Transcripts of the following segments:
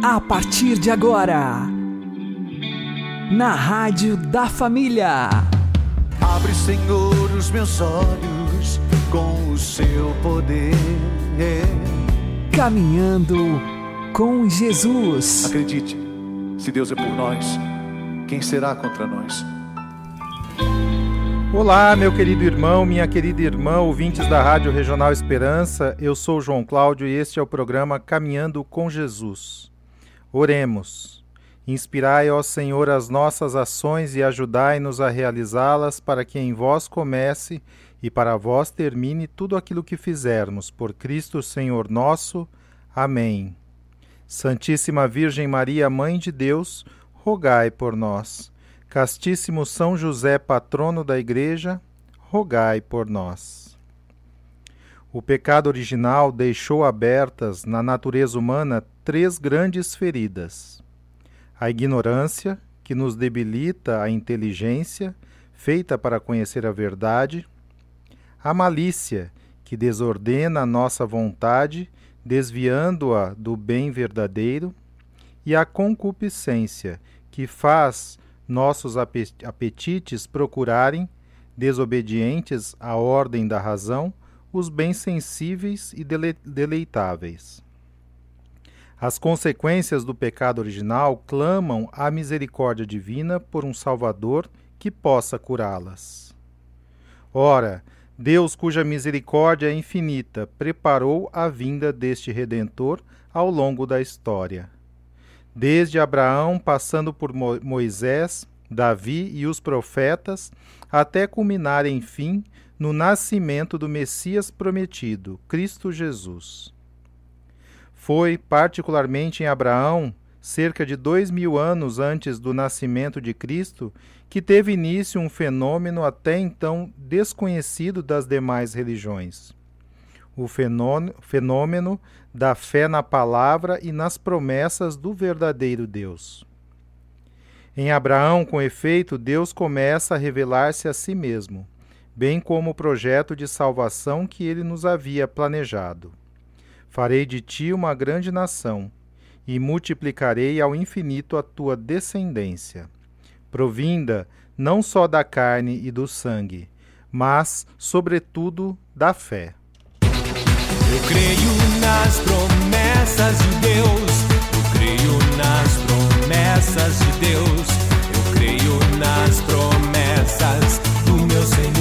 A partir de agora, na Rádio da Família. Abre, Senhor, os meus olhos com o seu poder. Caminhando com Jesus. Acredite, se Deus é por nós, quem será contra nós? Olá, meu querido irmão, minha querida irmã, ouvintes da Rádio Regional Esperança. Eu sou João Cláudio e este é o programa Caminhando com Jesus. Oremos. Inspirai, ó Senhor, as nossas ações e ajudai-nos a realizá-las para que em vós comece e para vós termine tudo aquilo que fizermos. Por Cristo, Senhor nosso. Amém. Santíssima Virgem Maria, Mãe de Deus, rogai por nós. Castíssimo São José, patrono da Igreja, rogai por nós. O pecado original deixou abertas na natureza humana três grandes feridas: a ignorância, que nos debilita a inteligência, feita para conhecer a verdade, a malícia, que desordena a nossa vontade, desviando-a do bem verdadeiro, e a concupiscência, que faz nossos apetites procurarem, desobedientes à ordem da razão, os bens sensíveis e deleitáveis. As consequências do pecado original clamam à misericórdia divina por um Salvador que possa curá-las. Ora, Deus, cuja misericórdia é infinita, preparou a vinda deste Redentor ao longo da história. Desde Abraão, passando por Moisés, Davi e os profetas, até culminar, enfim, no nascimento do Messias prometido, Cristo Jesus. Foi, particularmente em Abraão, cerca de dois mil anos antes do nascimento de Cristo, que teve início um fenômeno até então desconhecido das demais religiões. O fenômeno da fé na palavra e nas promessas do verdadeiro Deus. Em Abraão, com efeito, Deus começa a revelar-se a si mesmo, bem como o projeto de salvação que ele nos havia planejado. Farei de ti uma grande nação, e multiplicarei ao infinito a tua descendência, provinda não só da carne e do sangue, mas, sobretudo, da fé. Eu creio nas promessas de Deus, eu creio nas promessas de Deus, eu creio nas promessas do meu Senhor.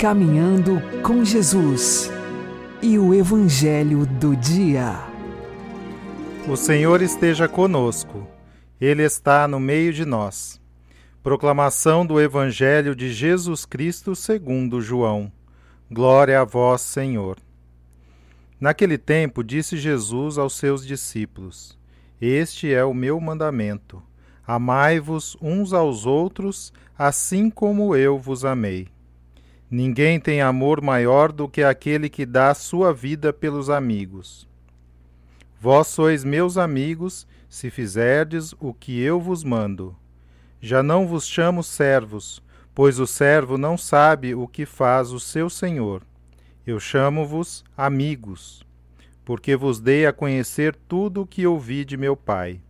Caminhando com Jesus e o Evangelho do Dia. O Senhor esteja conosco, Ele está no meio de nós. Proclamação do Evangelho de Jesus Cristo segundo João. Glória a vós, Senhor. Naquele tempo disse Jesus aos seus discípulos: Este é o meu mandamento: amai-vos uns aos outros, assim como eu vos amei. Ninguém tem amor maior do que aquele que dá sua vida pelos amigos. Vós sois meus amigos, se fizerdes o que eu vos mando. Já não vos chamo servos, pois o servo não sabe o que faz o seu senhor. Eu chamo-vos amigos, porque vos dei a conhecer tudo o que ouvi de meu Pai.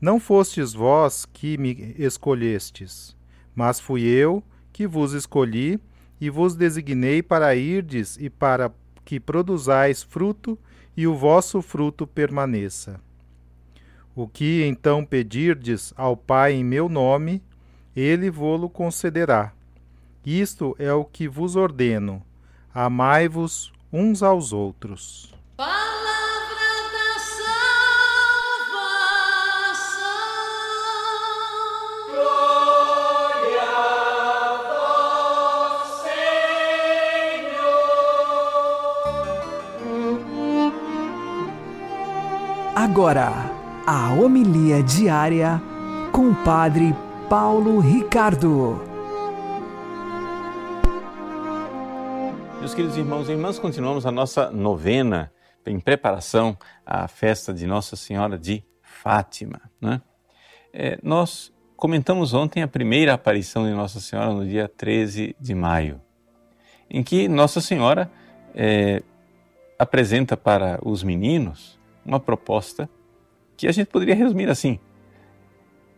Não fostes vós que me escolhestes, mas fui eu que vos escolhi e vos designei para irdes e para que produzais fruto e o vosso fruto permaneça. O que então pedirdes ao Pai em meu nome, ele vô-lo concederá. Isto é o que vos ordeno: amai-vos uns aos outros. Agora, a homilia diária com o Padre Paulo Ricardo. Meus queridos irmãos e irmãs, continuamos a nossa novena em preparação à festa de Nossa Senhora de Fátima. Né? É, nós comentamos ontem a primeira aparição de Nossa Senhora no dia 13 de maio, em que Nossa Senhora é, apresenta para os meninos uma proposta que a gente poderia resumir assim: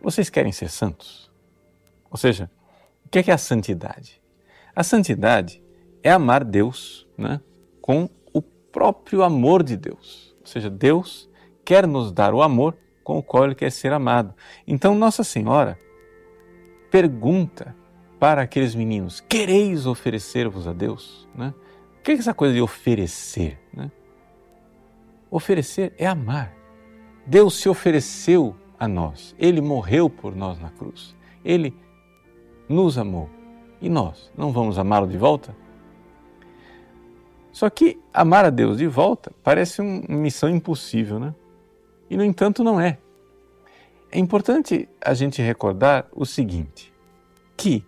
vocês querem ser santos? Ou seja, o que é, que é a santidade? A santidade é amar Deus né, com o próprio amor de Deus. Ou seja, Deus quer nos dar o amor com o qual Ele quer ser amado. Então, Nossa Senhora pergunta para aqueles meninos: quereis oferecer-vos a Deus? Né? O que é essa coisa de oferecer? Né? Oferecer é amar. Deus se ofereceu a nós. Ele morreu por nós na cruz. Ele nos amou. E nós não vamos amá-lo de volta? Só que amar a Deus de volta parece uma missão impossível, né? E no entanto não é. É importante a gente recordar o seguinte: que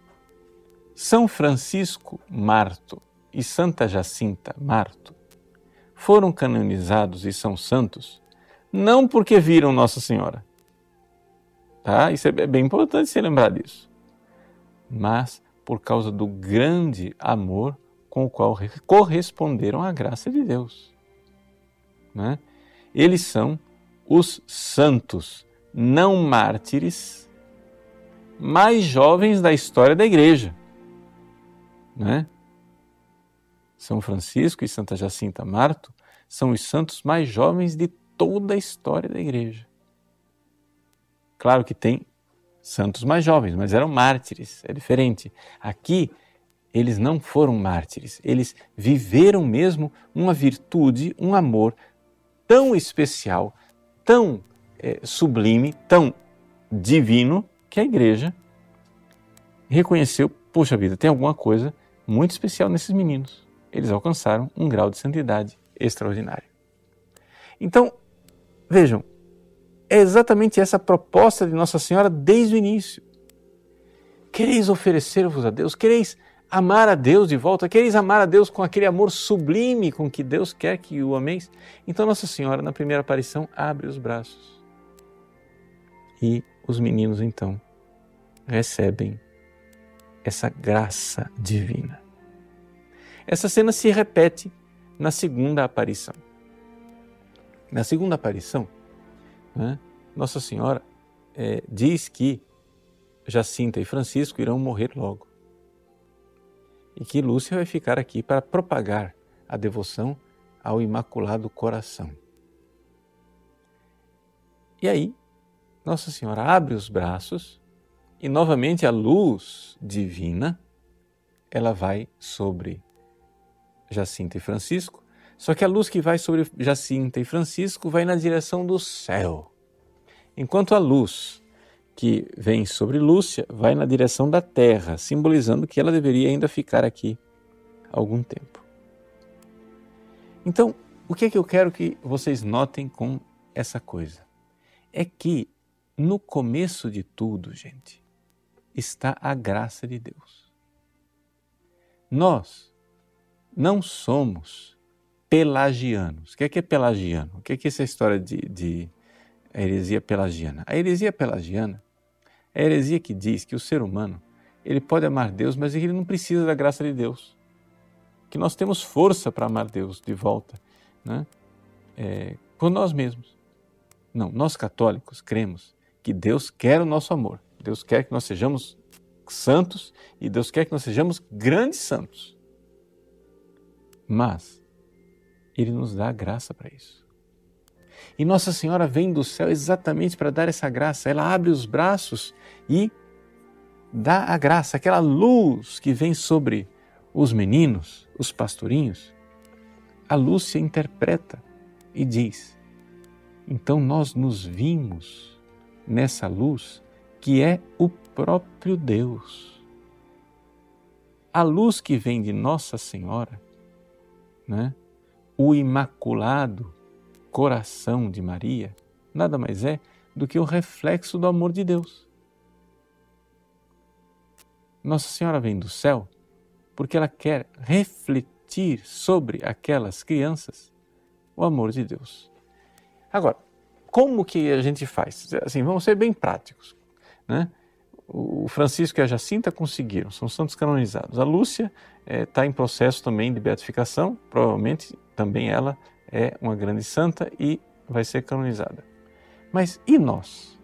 São Francisco Marto e Santa Jacinta Marto foram canonizados e são santos não porque viram Nossa Senhora. Tá? Isso é bem importante se lembrar disso. Mas por causa do grande amor com o qual corresponderam à graça de Deus. Né? Eles são os santos não mártires mais jovens da história da igreja. Né? São Francisco e Santa Jacinta Marto são os santos mais jovens de toda a história da igreja. Claro que tem santos mais jovens, mas eram mártires, é diferente. Aqui, eles não foram mártires, eles viveram mesmo uma virtude, um amor tão especial, tão é, sublime, tão divino, que a igreja reconheceu: poxa vida, tem alguma coisa muito especial nesses meninos. Eles alcançaram um grau de santidade extraordinário. Então, vejam, é exatamente essa proposta de Nossa Senhora desde o início. Quereis oferecer-vos a Deus? Quereis amar a Deus de volta? Quereis amar a Deus com aquele amor sublime com que Deus quer que o ameis? Então Nossa Senhora, na primeira aparição, abre os braços. E os meninos, então, recebem essa graça divina. Essa cena se repete na segunda aparição. Na segunda aparição, né, Nossa Senhora é, diz que Jacinta e Francisco irão morrer logo. E que Lúcia vai ficar aqui para propagar a devoção ao Imaculado Coração. E aí, Nossa Senhora abre os braços e novamente a luz divina ela vai sobre Jacinta e Francisco só que a luz que vai sobre Jacinta e Francisco vai na direção do céu, enquanto a luz que vem sobre Lúcia vai na direção da terra, simbolizando que ela deveria ainda ficar aqui algum tempo. Então, o que é que eu quero que vocês notem com essa coisa? É que no começo de tudo, gente, está a graça de Deus. Nós não somos pelagianos. O que é, que é pelagiano? O que é, que é essa história de, de heresia pelagiana? A heresia pelagiana é a heresia que diz que o ser humano ele pode amar Deus, mas ele não precisa da graça de Deus. Que nós temos força para amar Deus de volta, né? É, por nós mesmos. Não, nós católicos cremos que Deus quer o nosso amor. Deus quer que nós sejamos santos e Deus quer que nós sejamos grandes santos. Mas ele nos dá a graça para isso. E Nossa Senhora vem do céu exatamente para dar essa graça. Ela abre os braços e dá a graça, aquela luz que vem sobre os meninos, os pastorinhos. A luz se interpreta e diz: então nós nos vimos nessa luz que é o próprio Deus. A luz que vem de Nossa Senhora, né? o Imaculado Coração de Maria nada mais é do que o reflexo do amor de Deus. Nossa Senhora vem do céu porque ela quer refletir sobre aquelas crianças o amor de Deus. Agora, como que a gente faz? Assim, vamos ser bem práticos, né? O Francisco e a Jacinta conseguiram, são santos canonizados. A Lúcia está é, em processo também de beatificação, provavelmente também ela é uma grande santa e vai ser canonizada. Mas e nós?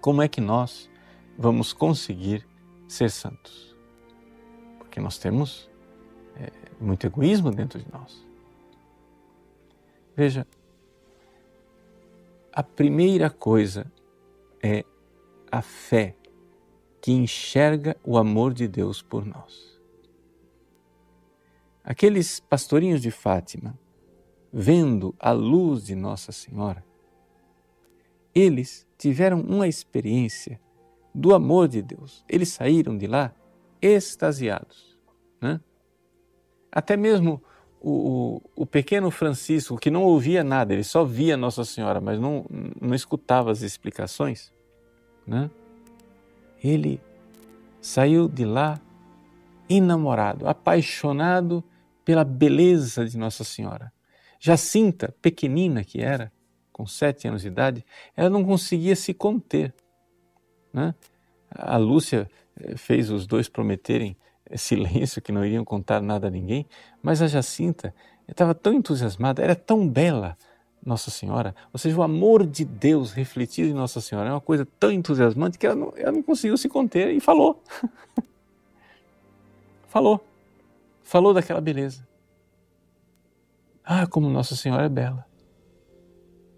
Como é que nós vamos conseguir ser santos? Porque nós temos é, muito egoísmo dentro de nós. Veja, a primeira coisa é a fé que enxerga o amor de Deus por nós. Aqueles pastorinhos de Fátima, vendo a luz de Nossa Senhora, eles tiveram uma experiência do amor de Deus. Eles saíram de lá extasiados. Né? Até mesmo o, o, o, pequeno Francisco, que não ouvia nada, ele só via Nossa Senhora, mas não, não escutava as explicações, né? ele saiu de lá enamorado, apaixonado pela beleza de Nossa Senhora. Jacinta, pequenina que era, com sete anos de idade, ela não conseguia se conter. Né? A Lúcia eh, fez os dois prometerem silêncio, que não iriam contar nada a ninguém, mas a Jacinta estava tão entusiasmada, era tão bela Nossa Senhora, ou seja, o amor de Deus refletido em Nossa Senhora é uma coisa tão entusiasmante que ela não, ela não conseguiu se conter e falou. falou falou daquela beleza. Ah, como Nossa Senhora é bela.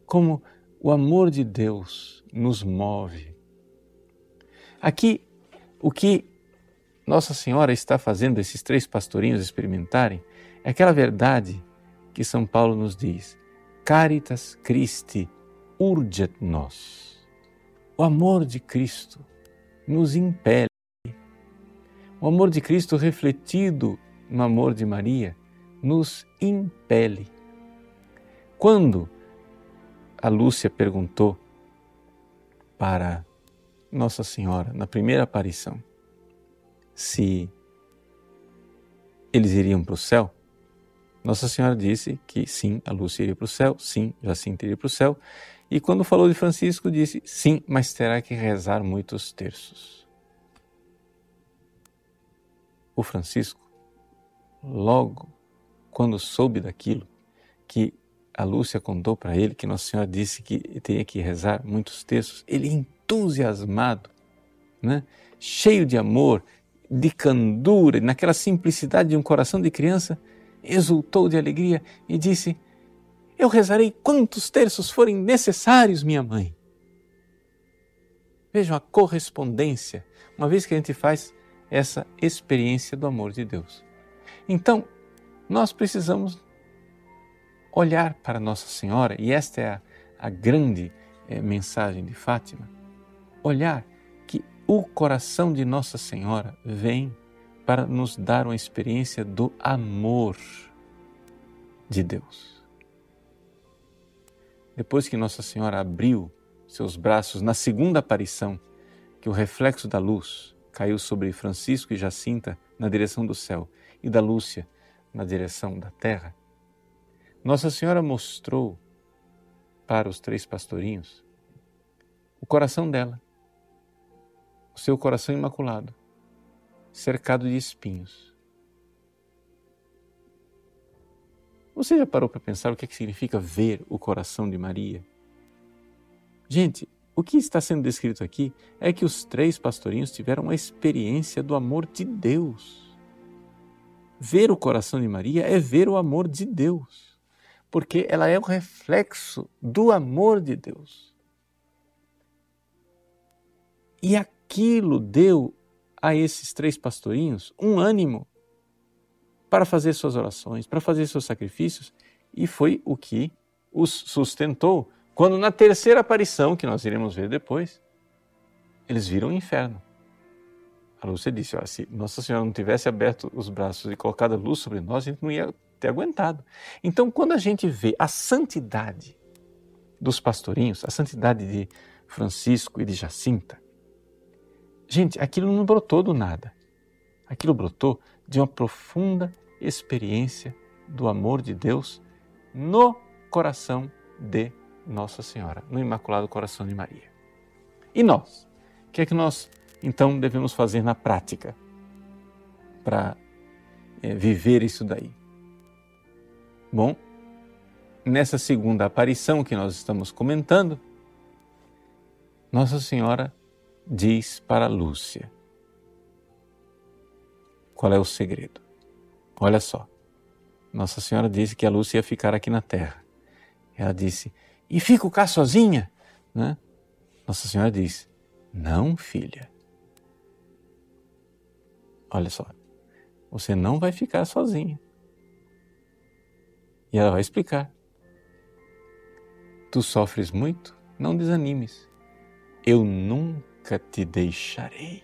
Como o amor de Deus nos move Aqui, o que Nossa Senhora está fazendo esses três pastorinhos experimentarem é aquela verdade que São Paulo nos diz: Caritas Christi urget nos. O amor de Cristo nos impele. O amor de Cristo refletido no amor de Maria nos impele. Quando a Lúcia perguntou para Nossa Senhora, na primeira aparição, se eles iriam para o céu, Nossa Senhora disse que sim, a Lúcia iria para o céu, sim, Jacinta iria para o céu, e quando falou de Francisco, disse sim, mas terá que rezar muitos terços. O Francisco, logo quando soube daquilo, que a Lúcia contou para ele que Nossa Senhora disse que teria que rezar muitos textos, ele entusiasmado, né? cheio de amor, de candura, naquela simplicidade de um coração de criança, exultou de alegria e disse: Eu rezarei quantos terços forem necessários, minha mãe. Vejam a correspondência, uma vez que a gente faz essa experiência do amor de Deus. Então, nós precisamos olhar para Nossa Senhora, e esta é a, a grande é, mensagem de Fátima: olhar que o coração de Nossa Senhora vem para nos dar uma experiência do amor de Deus. Depois que Nossa Senhora abriu seus braços na segunda aparição, que o reflexo da luz caiu sobre Francisco e Jacinta na direção do céu e da Lúcia na direção da terra, nossa Senhora mostrou para os três pastorinhos o coração dela, o seu coração imaculado, cercado de espinhos. Você já parou para pensar o que, é que significa ver o coração de Maria? Gente, o que está sendo descrito aqui é que os três pastorinhos tiveram uma experiência do amor de Deus. Ver o coração de Maria é ver o amor de Deus porque ela é o reflexo do amor de Deus. E aquilo deu a esses três pastorinhos um ânimo para fazer suas orações, para fazer seus sacrifícios, e foi o que os sustentou quando, na terceira aparição, que nós iremos ver depois, eles viram o inferno. A Lúcia disse: se Nossa Senhora não tivesse aberto os braços e colocado a luz sobre nós, a gente não ia ter aguentado. Então, quando a gente vê a santidade dos pastorinhos, a santidade de Francisco e de Jacinta, gente, aquilo não brotou do nada. Aquilo brotou de uma profunda experiência do amor de Deus no coração de Nossa Senhora, no Imaculado Coração de Maria. E nós? O que é que nós então devemos fazer na prática para é, viver isso daí? Bom, nessa segunda aparição que nós estamos comentando, Nossa Senhora diz para Lúcia: Qual é o segredo? Olha só. Nossa Senhora disse que a Lúcia ia ficar aqui na terra. Ela disse: E fico cá sozinha? Né? Nossa Senhora disse: Não, filha. Olha só. Você não vai ficar sozinha. E ela vai explicar. Tu sofres muito? Não desanimes. Eu nunca te deixarei.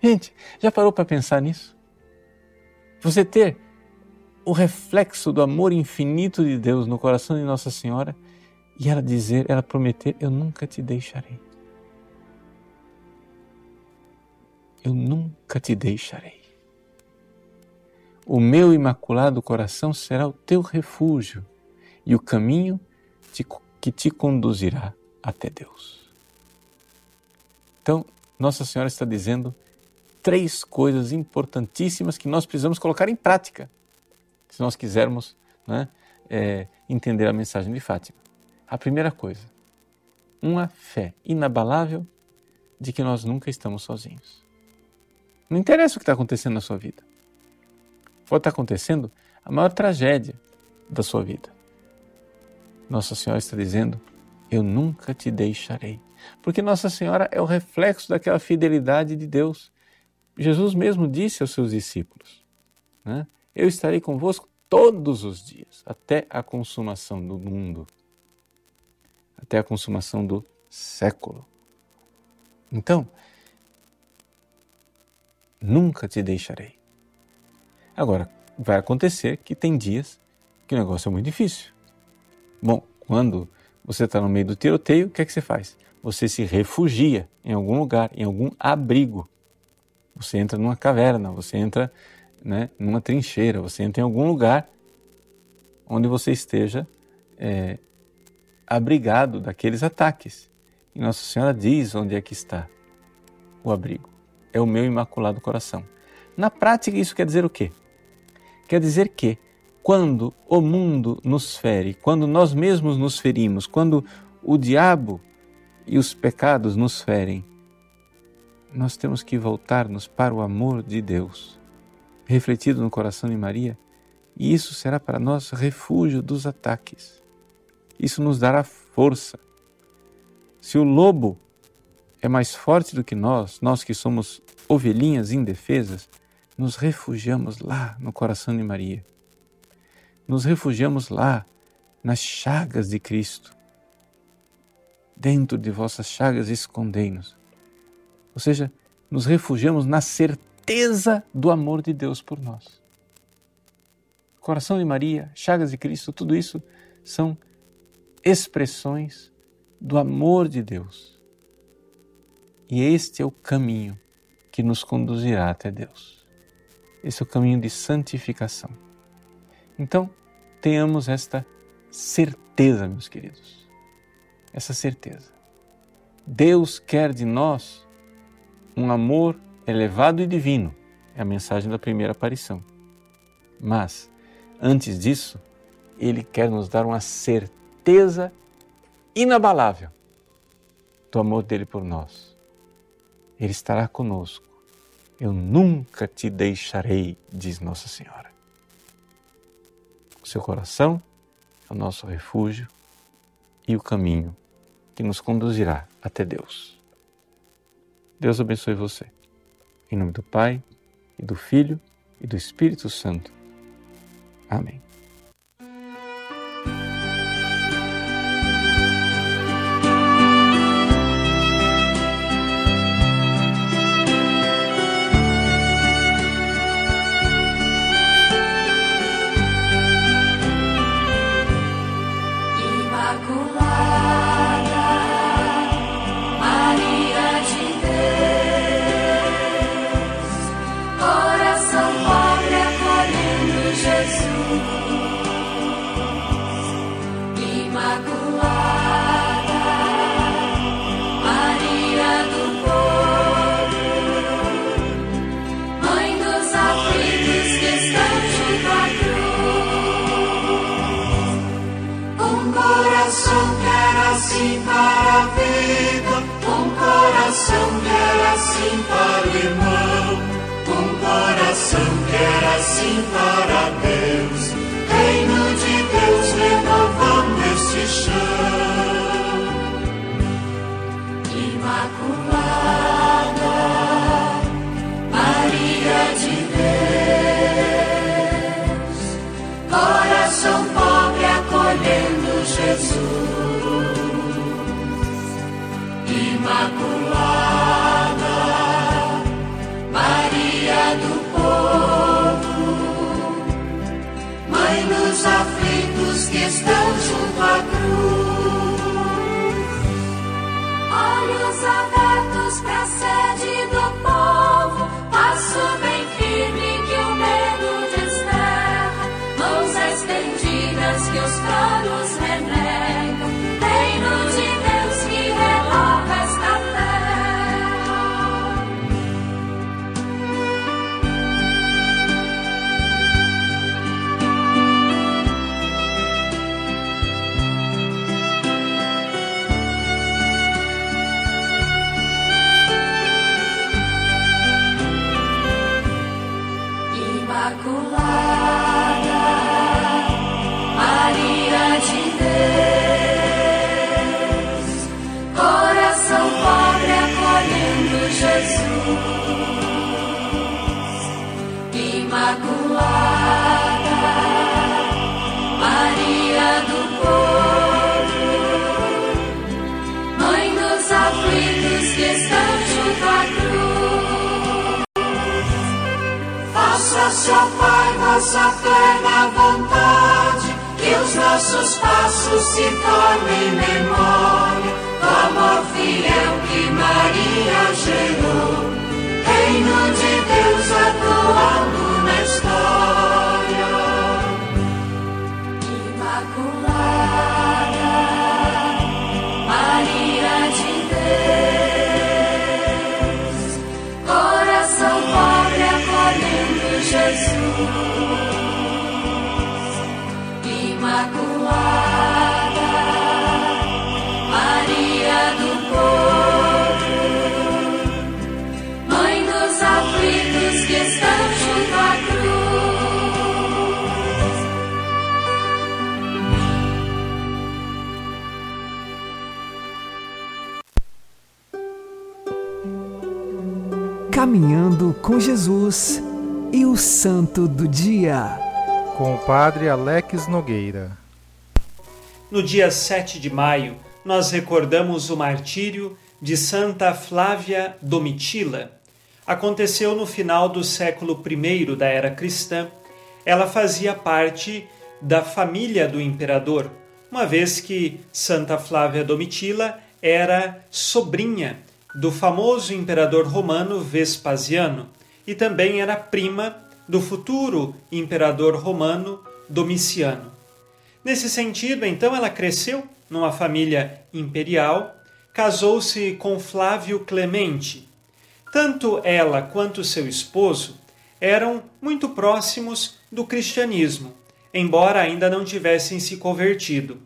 Gente, já parou para pensar nisso? Você ter o reflexo do amor infinito de Deus no coração de Nossa Senhora e ela dizer, ela prometer: Eu nunca te deixarei. Eu nunca te deixarei. O meu imaculado coração será o teu refúgio e o caminho que te conduzirá até Deus. Então, Nossa Senhora está dizendo três coisas importantíssimas que nós precisamos colocar em prática se nós quisermos né, é, entender a mensagem de Fátima. A primeira coisa, uma fé inabalável de que nós nunca estamos sozinhos. Não interessa o que está acontecendo na sua vida pode estar acontecendo a maior tragédia da sua vida. Nossa Senhora está dizendo: Eu nunca te deixarei. Porque Nossa Senhora é o reflexo daquela fidelidade de Deus. Jesus mesmo disse aos seus discípulos: né? Eu estarei convosco todos os dias, até a consumação do mundo, até a consumação do século. Então, nunca te deixarei. Agora, vai acontecer que tem dias que o negócio é muito difícil. Bom, quando você está no meio do tiroteio, o que é que você faz? Você se refugia em algum lugar, em algum abrigo. Você entra numa caverna, você entra né, numa trincheira, você entra em algum lugar onde você esteja é, abrigado daqueles ataques. E Nossa Senhora diz onde é que está o abrigo. É o meu imaculado coração. Na prática, isso quer dizer o quê? Quer dizer que quando o mundo nos fere, quando nós mesmos nos ferimos, quando o diabo e os pecados nos ferem, nós temos que voltar-nos para o amor de Deus, refletido no coração de Maria, e isso será para nós refúgio dos ataques. Isso nos dará força. Se o lobo é mais forte do que nós, nós que somos ovelhinhas indefesas, nos refugiamos lá no coração de Maria. Nos refugiamos lá nas chagas de Cristo. Dentro de vossas chagas escondei-nos. Ou seja, nos refugiamos na certeza do amor de Deus por nós. Coração de Maria, chagas de Cristo, tudo isso são expressões do amor de Deus. E este é o caminho que nos conduzirá até Deus. Esse é o caminho de santificação. Então, tenhamos esta certeza, meus queridos. Essa certeza. Deus quer de nós um amor elevado e divino. É a mensagem da primeira aparição. Mas, antes disso, Ele quer nos dar uma certeza inabalável do amor dele por nós. Ele estará conosco. Eu nunca te deixarei, diz Nossa Senhora. O seu coração é o nosso refúgio e o caminho que nos conduzirá até Deus. Deus abençoe você. Em nome do Pai, e do Filho, e do Espírito Santo. Amém. que estão junto à cruz. Olhos abertos para a sede do povo, a soberania. Ó Pai, vossa fé na vontade, que os nossos passos se tornem memória do amor fiel que Maria gerou. Reino de Deus atuando na história. Caminhando com Jesus e o Santo do Dia. Com o Padre Alex Nogueira. No dia 7 de maio, nós recordamos o martírio de Santa Flávia Domitila. Aconteceu no final do século I da era cristã. Ela fazia parte da família do imperador, uma vez que Santa Flávia Domitila era sobrinha do famoso imperador romano Vespasiano e também era prima do futuro imperador romano Domiciano. Nesse sentido, então, ela cresceu numa família imperial, casou-se com Flávio Clemente. Tanto ela quanto seu esposo eram muito próximos do cristianismo, embora ainda não tivessem se convertido.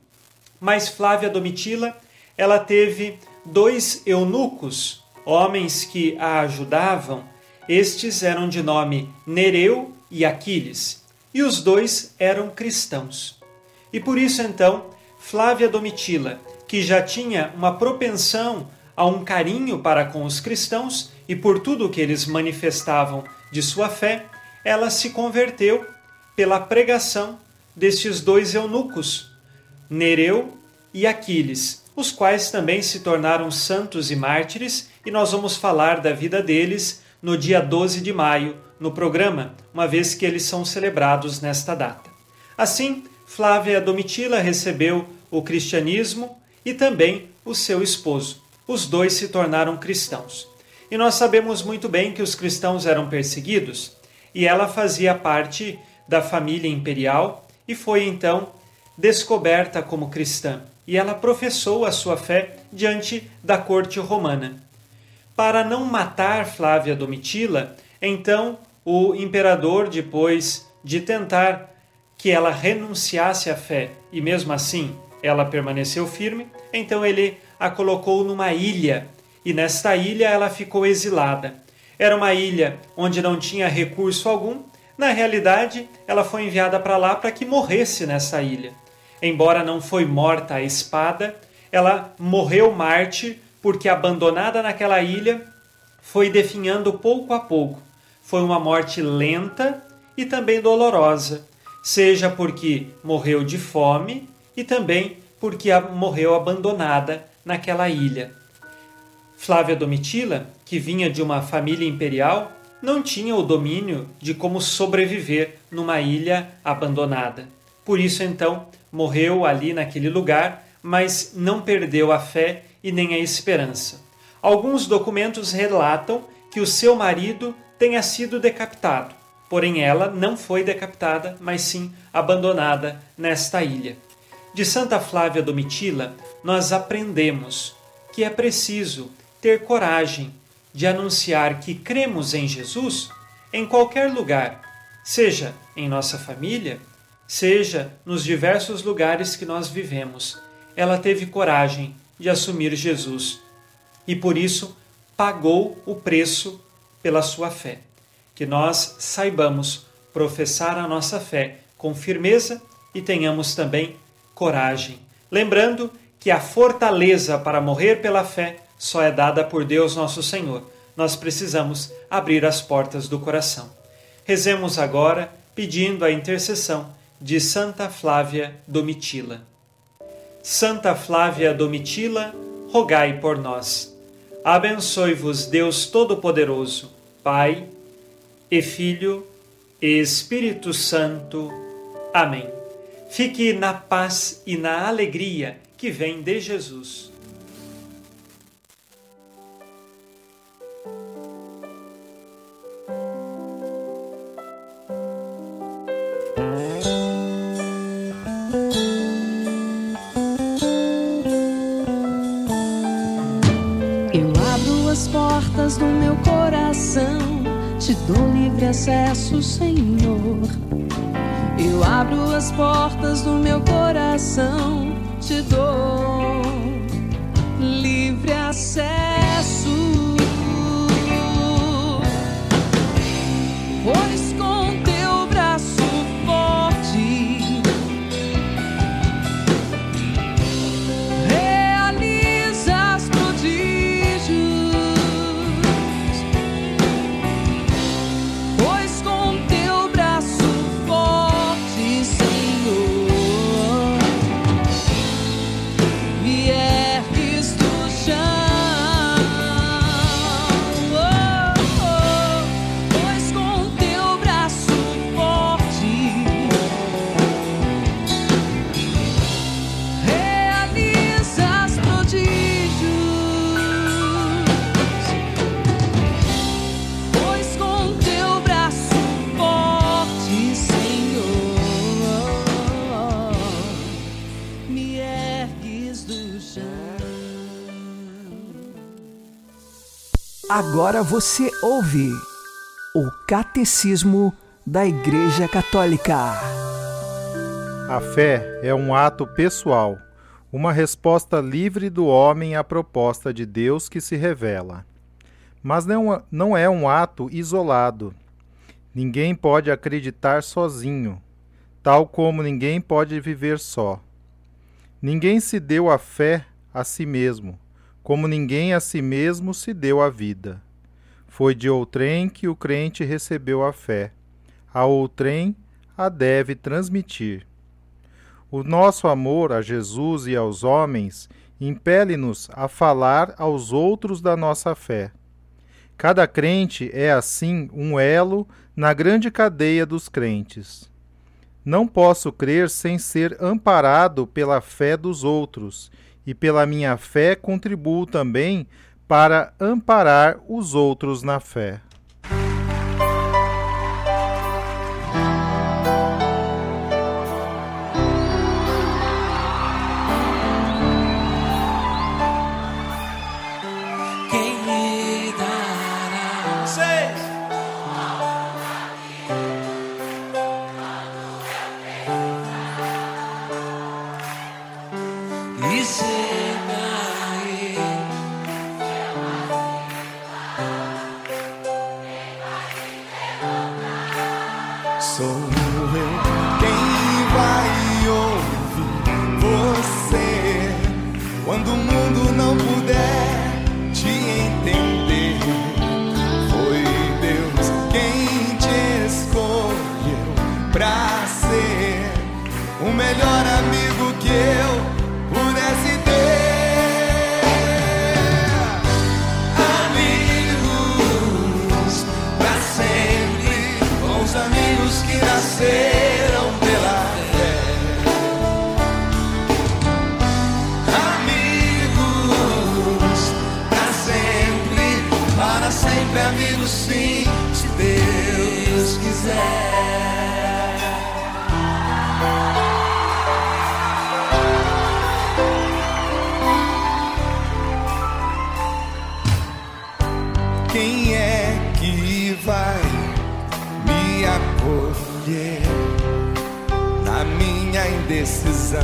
Mas Flávia Domitila, ela teve dois eunucos, homens que a ajudavam. Estes eram de nome Nereu e Aquiles, e os dois eram cristãos. E por isso então, Flávia Domitila, que já tinha uma propensão a um carinho para com os cristãos e por tudo que eles manifestavam de sua fé, ela se converteu pela pregação destes dois eunucos, Nereu e Aquiles, os quais também se tornaram santos e mártires, e nós vamos falar da vida deles no dia 12 de maio, no programa, uma vez que eles são celebrados nesta data. Assim, Flávia Domitila recebeu o cristianismo e também o seu esposo. Os dois se tornaram cristãos. E nós sabemos muito bem que os cristãos eram perseguidos, e ela fazia parte da família imperial e foi então descoberta como cristã. E ela professou a sua fé diante da corte romana. Para não matar Flávia Domitila, então o imperador, depois de tentar que ela renunciasse à fé e mesmo assim ela permaneceu firme, então ele a colocou numa ilha e nesta ilha ela ficou exilada. Era uma ilha onde não tinha recurso algum, na realidade ela foi enviada para lá para que morresse nessa ilha. Embora não foi morta a espada, ela morreu mártir porque abandonada naquela ilha foi definhando pouco a pouco. Foi uma morte lenta e também dolorosa, seja porque morreu de fome e também porque morreu abandonada naquela ilha. Flávia Domitila, que vinha de uma família imperial, não tinha o domínio de como sobreviver numa ilha abandonada. Por isso, então, morreu ali naquele lugar, mas não perdeu a fé e nem a esperança. Alguns documentos relatam que o seu marido tenha sido decapitado, porém ela não foi decapitada, mas sim abandonada nesta ilha. De Santa Flávia Domitila, nós aprendemos que é preciso ter coragem de anunciar que cremos em Jesus em qualquer lugar, seja em nossa família, seja nos diversos lugares que nós vivemos. Ela teve coragem de assumir Jesus e por isso pagou o preço pela sua fé. Que nós saibamos professar a nossa fé com firmeza e tenhamos também coragem. Lembrando que a fortaleza para morrer pela fé só é dada por Deus nosso Senhor. nós precisamos abrir as portas do coração. Rezemos agora pedindo a intercessão de Santa Flávia Domitila. Santa Flávia Domitila, rogai por nós. Abençoe-vos Deus Todo-Poderoso, Pai e Filho e Espírito Santo. Amém. Fique na paz e na alegria que vem de Jesus. As portas do meu coração, te dou livre acesso, Senhor. Eu abro as portas do meu coração, te dou livre acesso. Pois Agora você ouve o Catecismo da Igreja Católica. A fé é um ato pessoal, uma resposta livre do homem à proposta de Deus que se revela. Mas não, é um ato isolado. Ninguém pode acreditar sozinho, tal como ninguém pode viver só. Ninguém se deu a fé a si mesmo, como ninguém a si mesmo se deu a vida. Foi de outrem que o crente recebeu a fé, a outrem a deve transmitir. O nosso amor a Jesus e aos homens impele-nos a falar aos outros da nossa fé. Cada crente é, assim, um elo na grande cadeia dos crentes. Não posso crer sem ser amparado pela fé dos outros, e pela minha fé contribuo também para amparar os outros na fé. Será Se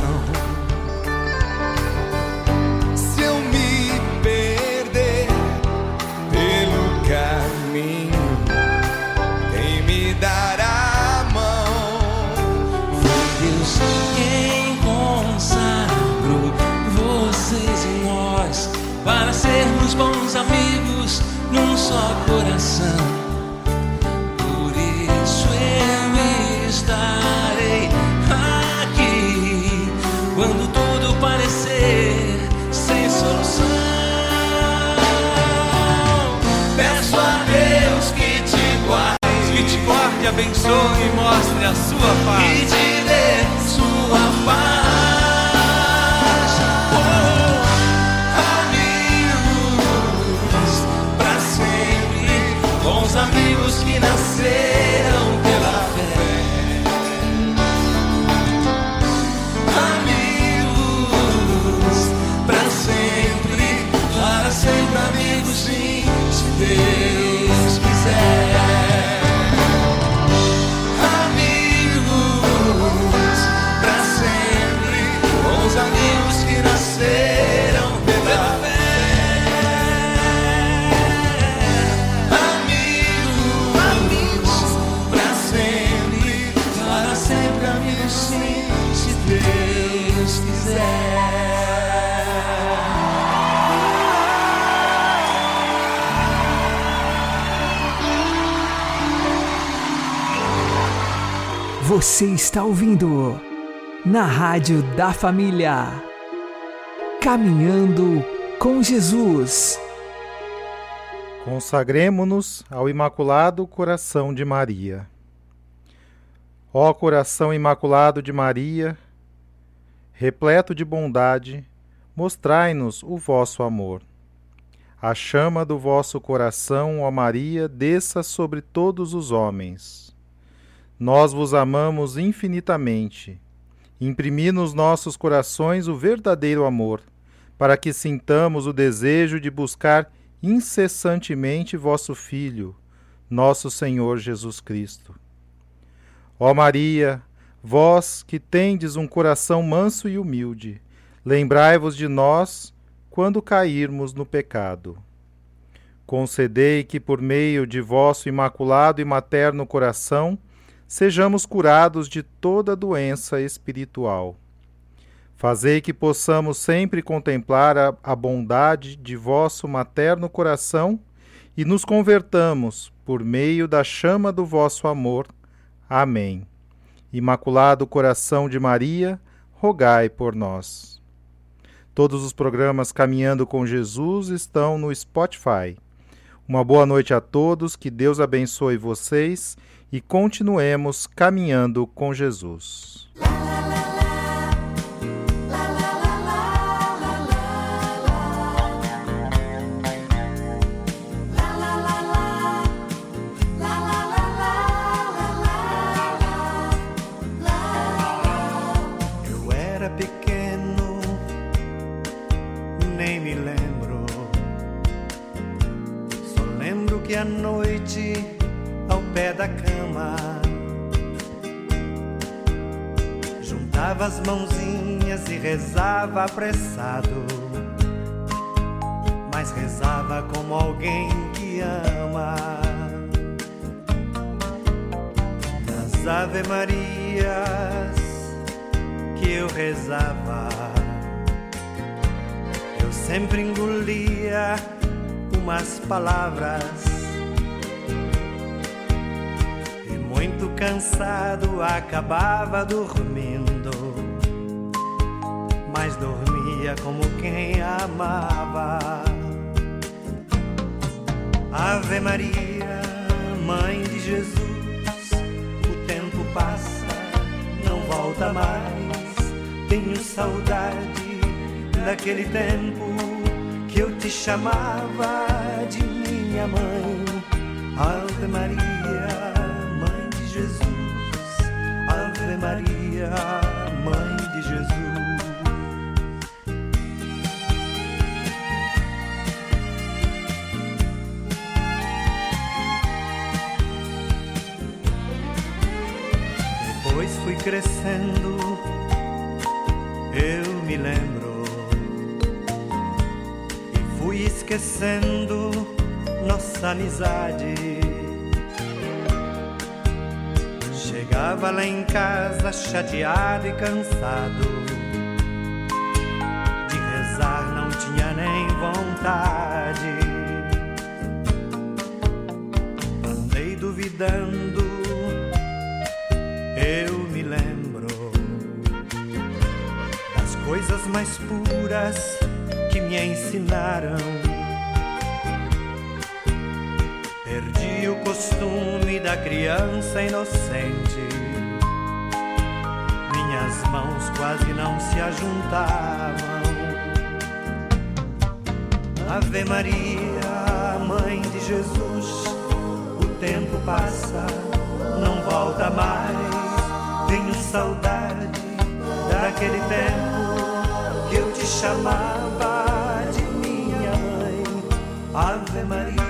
eu me perder pelo caminho, quem me dará a mão? Foi Deus quem consagrou vocês e nós para sermos bons amigos num só coração. Abençoe e mostre a sua paz. Deus quiser. Você está ouvindo na Rádio da Família. Caminhando com Jesus. Consagremo-nos ao Imaculado Coração de Maria. Ó coração imaculado de Maria, repleto de bondade, mostrai-nos o vosso amor. A chama do vosso coração, ó Maria, desça sobre todos os homens. Nós vos amamos infinitamente. Imprimi nos nossos corações o verdadeiro amor, para que sintamos o desejo de buscar incessantemente vosso Filho, nosso Senhor Jesus Cristo. Ó Maria, vós que tendes um coração manso e humilde, lembrai-vos de nós quando cairmos no pecado. Concedei que, por meio de vosso imaculado e materno coração, sejamos curados de toda doença espiritual. Fazei que possamos sempre contemplar a, a bondade de vosso materno coração e nos convertamos por meio da chama do vosso amor. Amém. Imaculado Coração de Maria, rogai por nós. Todos os programas Caminhando com Jesus estão no Spotify. Uma boa noite a todos, que Deus abençoe vocês e continuemos caminhando com Jesus. Que à noite, ao pé da cama, juntava as mãozinhas e rezava apressado. Mas rezava como alguém que ama. Nas Ave Marias que eu rezava. Eu sempre engolia umas palavras cansado acabava dormindo, mas dormia como quem amava. Ave Maria, Mãe de Jesus, o tempo passa, não volta mais. Tenho saudade daquele tempo que eu te chamava de minha mãe. Ave Maria, Jesus. Ave Maria, Mãe de Jesus. Depois fui crescendo, eu me lembro. E fui esquecendo nossa amizade. Chegava lá em casa chateado e cansado. De rezar não tinha nem vontade. Andei duvidando, eu me lembro das coisas mais puras que me ensinaram. Perdi o costume da criança inocente. Mãos quase não se ajuntavam. Ave Maria, Mãe de Jesus, o tempo passa, não volta mais. Tenho saudade daquele tempo que eu te chamava de minha mãe. Ave Maria,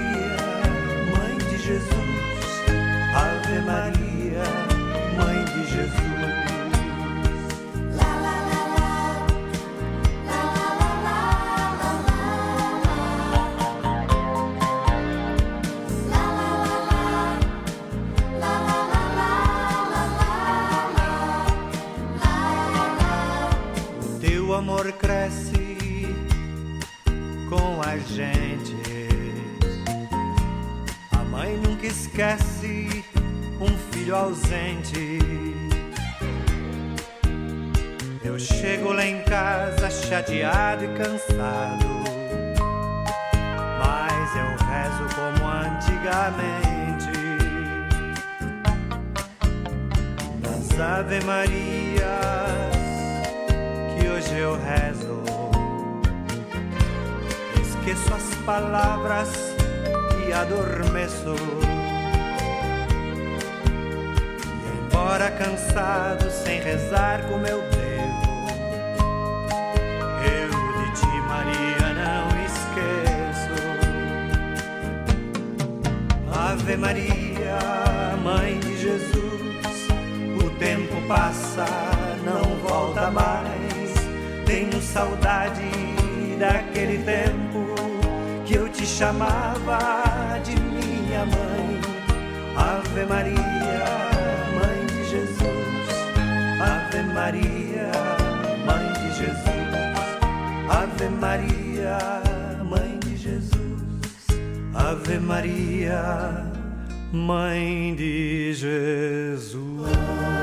a mãe nunca esquece um filho ausente. Eu chego lá em casa chateado e cansado. Mas eu rezo como antigamente. Das Ave Maria que hoje eu rezo. Esqueço as palavras e adormeço. E embora cansado, sem rezar como eu devo, eu de ti, Maria, não esqueço. Ave Maria, Mãe de Jesus, o tempo passa, não volta mais. Tenho saudade daquele tempo eu te chamava de minha mãe. Ave Maria, Mãe de Jesus. Ave Maria, Mãe de Jesus. Ave Maria, Mãe de Jesus. Ave Maria, Mãe de Jesus.